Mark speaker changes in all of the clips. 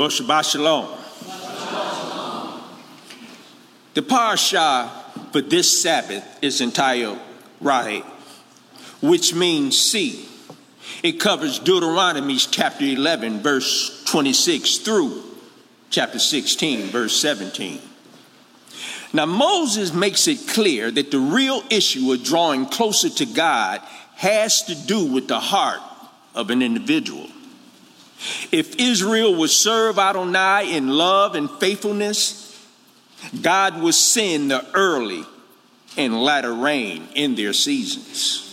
Speaker 1: Well, Shabbat Shalom. The parsha for this Sabbath is entitled Re'eh, which means see. It covers Deuteronomy chapter 11, verse 26 through chapter 16, verse 17. Now, Moses makes it clear that the real issue of drawing closer to God has to do with the heart of an individual. If Israel would serve Adonai in love and faithfulness, God would send the early and latter rain in their seasons.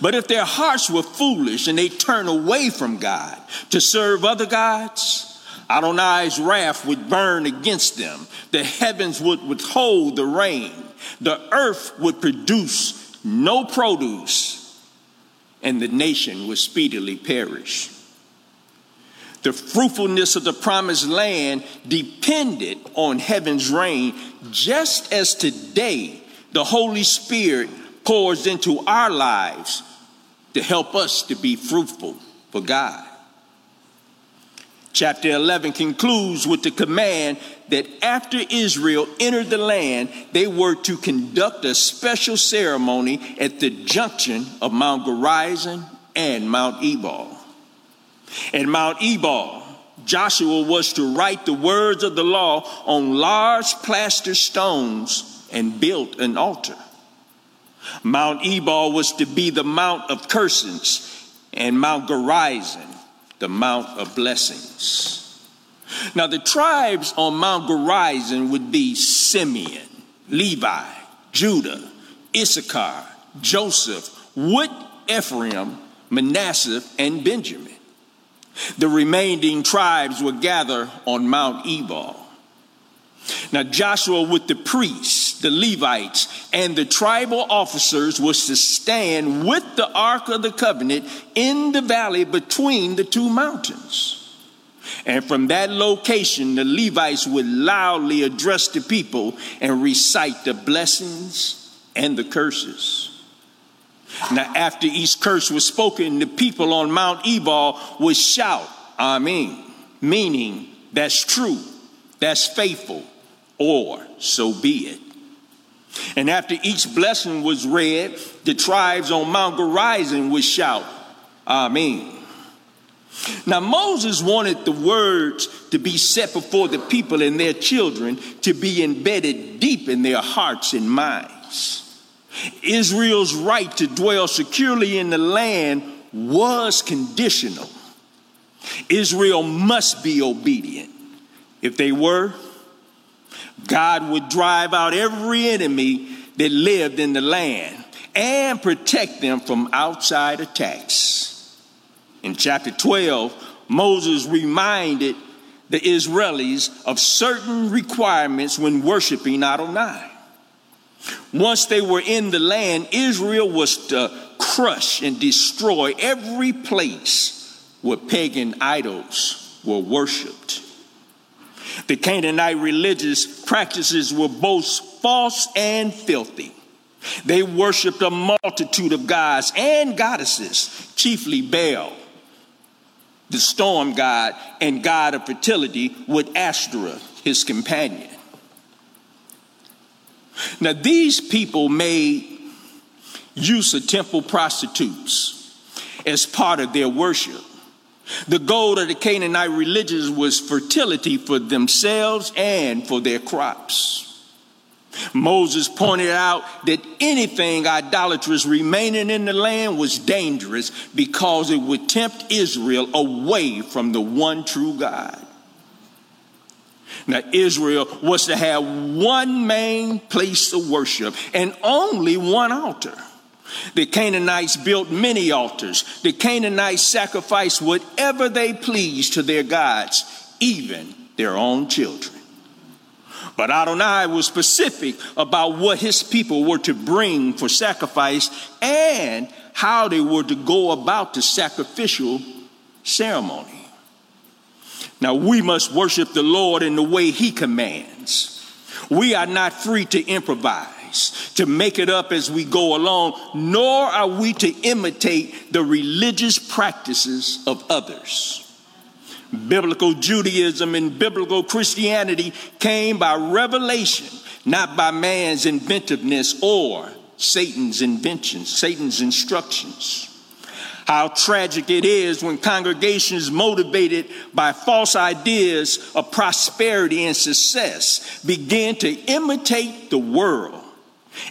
Speaker 1: But if their hearts were foolish and they turn away from God to serve other gods, Adonai's wrath would burn against them. The heavens would withhold the rain. The earth would produce no produce, and the nation would speedily perish. The fruitfulness of the promised land depended on heaven's rain, just as today the Holy Spirit pours into our lives to help us to be fruitful for God. Chapter 11 concludes with the command that after Israel entered the land, they were to conduct a special ceremony at the junction of Mount Gerizim and Mount Ebal. At Mount Ebal, Joshua was to write the words of the law on large plaster stones and built an altar. Mount Ebal was to be the Mount of Curses, and Mount Gerizim, the Mount of Blessings. Now, the tribes on Mount Gerizim would be Simeon, Levi, Judah, Issachar, Joseph, Wood, Ephraim, Manasseh, and Benjamin. The remaining tribes would gather on Mount Ebal. Now, Joshua, with the priests, the Levites, and the tribal officers, was to stand with the Ark of the Covenant in the valley between the two mountains. And from that location, the Levites would loudly address the people and recite the blessings and the curses. Now, after each curse was spoken, the people on Mount Ebal would shout, Amen, meaning that's true, that's faithful, or so be it. And after each blessing was read, the tribes on Mount Gerizim would shout, Amen. Now, Moses wanted the words to be set before the people and their children to be embedded deep in their hearts and minds. Israel's right to dwell securely in the land was conditional. Israel must be obedient. If they were, God would drive out every enemy that lived in the land and protect them from outside attacks. In chapter 12, Moses reminded the Israelis of certain requirements when worshiping Adonai. Once they were in the land, Israel was to crush and destroy every place where pagan idols were worshiped. The Canaanite religious practices were both false and filthy. They worshiped a multitude of gods and goddesses, chiefly Baal, the storm god and god of fertility, with Ashtoreth, his companion. Now, these people made use of temple prostitutes as part of their worship. The goal of the Canaanite religions was fertility for themselves and for their crops. Moses pointed out that anything idolatrous remaining in the land was dangerous because it would tempt Israel away from the one true God. Now, Israel was to have one main place of worship and only one altar. The Canaanites built many altars. The Canaanites sacrificed whatever they pleased to their gods, even their own children. But Adonai was specific about what his people were to bring for sacrifice and how they were to go about the sacrificial ceremony. Now, we must worship the Lord in the way He commands. We are not free to improvise, to make it up as we go along, nor are we to imitate the religious practices of others. Biblical Judaism and biblical Christianity came by revelation, not by man's inventiveness or Satan's inventions, Satan's instructions. How tragic it is when congregations motivated by false ideas of prosperity and success begin to imitate the world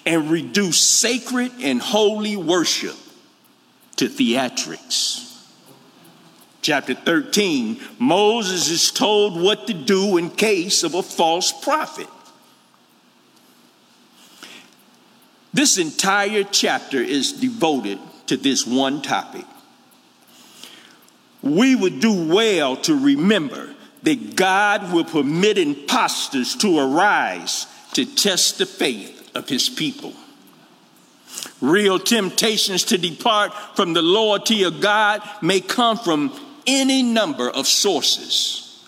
Speaker 1: and reduce sacred and holy worship to theatrics. Chapter 13, Moses is told what to do in case of a false prophet. This entire chapter is devoted to this one topic. We would do well to remember that God will permit impostors to arise to test the faith of his people. Real temptations to depart from the loyalty of God may come from any number of sources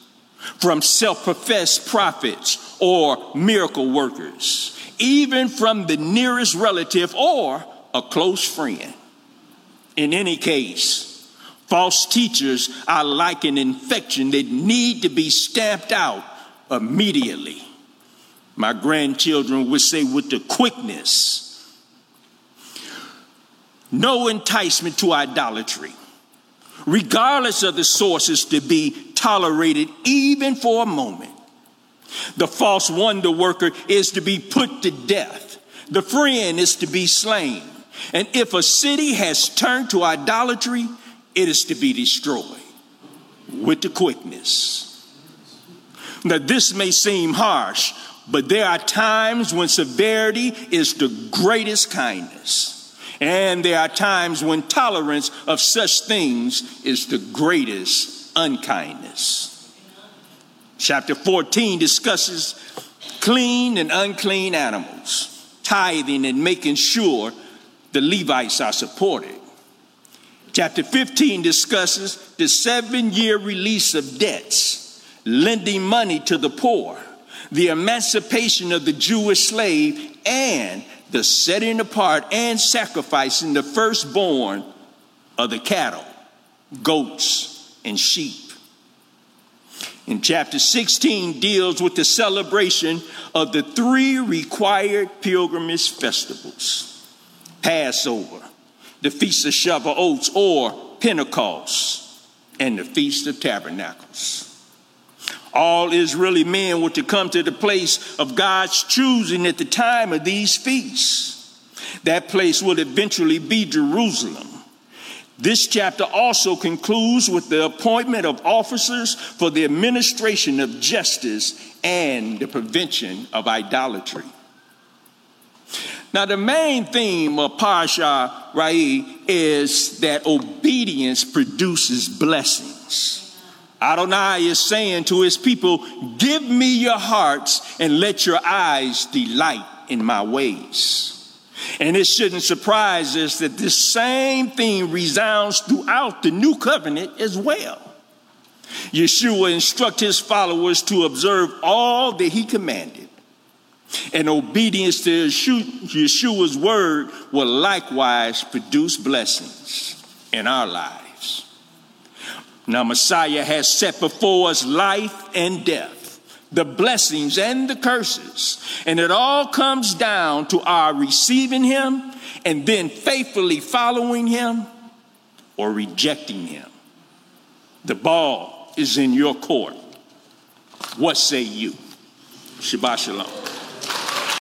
Speaker 1: from self professed prophets or miracle workers, even from the nearest relative or a close friend. In any case, false teachers are like an infection that need to be stamped out immediately. My grandchildren would say with the quickness. No enticement to idolatry regardless of the sources, to be tolerated even for a moment. The false wonder worker is to be put to death. The friend is to be slain. And if a city has turned to idolatry, it is to be destroyed with the quickness. Now, this may seem harsh, but there are times when severity is the greatest kindness. And there are times when tolerance of such things is the greatest unkindness. Chapter 14 discusses clean and unclean animals, tithing and making sure the Levites are supported. Chapter 15 discusses the seven year release of debts, lending money to the poor, the emancipation of the Jewish slave, and the setting apart and sacrificing the firstborn of the cattle, goats, and sheep. In chapter 16 deals with the celebration of the three required pilgrimage festivals Passover, the Feast of Shavuot or Pentecost, and the Feast of Tabernacles. All Israeli men were to come to the place of God's choosing at the time of these feasts. That place would eventually be Jerusalem. This chapter also concludes with the appointment of officers for the administration of justice and the prevention of idolatry. Now, the main theme of Parashah Re'eh is that obedience produces blessings. Adonai is saying to his people, Give me your hearts and let your eyes delight in my ways. And it shouldn't surprise us that this same theme resounds throughout the new covenant as well. Yeshua instructs his followers to observe all that he commanded. And obedience to Yeshua's word will likewise produce blessings in our lives. Now, Messiah has set before us life and death, the blessings and the curses. And it all comes down to our receiving Him and then faithfully following Him or rejecting Him. The ball is in your court. What say you? Shabbat Shalom.